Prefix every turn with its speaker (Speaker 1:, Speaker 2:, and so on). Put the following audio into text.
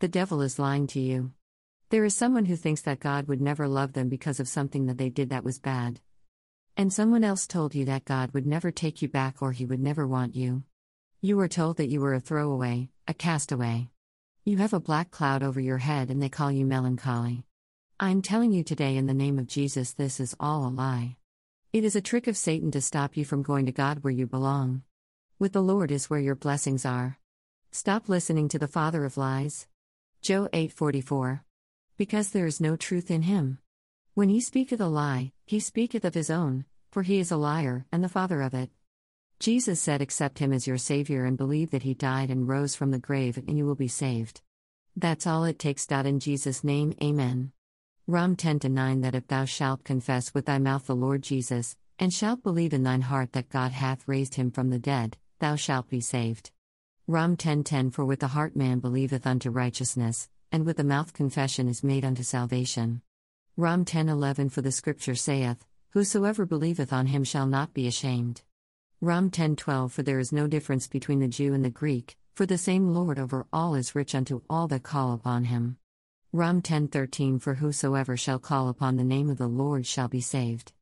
Speaker 1: The devil is lying to you. There is someone who thinks that God would never love them because of something that they did that was bad. And someone else told you that God would never take you back or he would never want you. You were told that you were a throwaway, a castaway. You have a black cloud over your head and they call you melancholy. I'm telling you today in the name of Jesus, this is all a lie. It is a trick of Satan to stop you from going to God where you belong. With the Lord is where your blessings are. Stop listening to the father of lies. John 8:44. Because there is no truth in him. When he speaketh a lie, he speaketh of his own, for he is a liar and the father of it. Jesus said, Accept him as your Savior and believe that he died and rose from the grave, and you will be saved. That's all it takes. In Jesus' name, Amen. Rom 10 9 That if thou shalt confess with thy mouth the Lord Jesus, and shalt believe in thine heart that God hath raised him from the dead, thou shalt be saved. Rom 10 10 For with the heart man believeth unto righteousness, and with the mouth confession is made unto salvation. Rom 10:11 For the scripture saith, Whosoever believeth on him shall not be ashamed. Rom 10:12 For there is no difference between the Jew and the Greek, for the same Lord over all is rich unto all that call upon him. Rom 10:13 For whosoever shall call upon the name of the Lord shall be saved.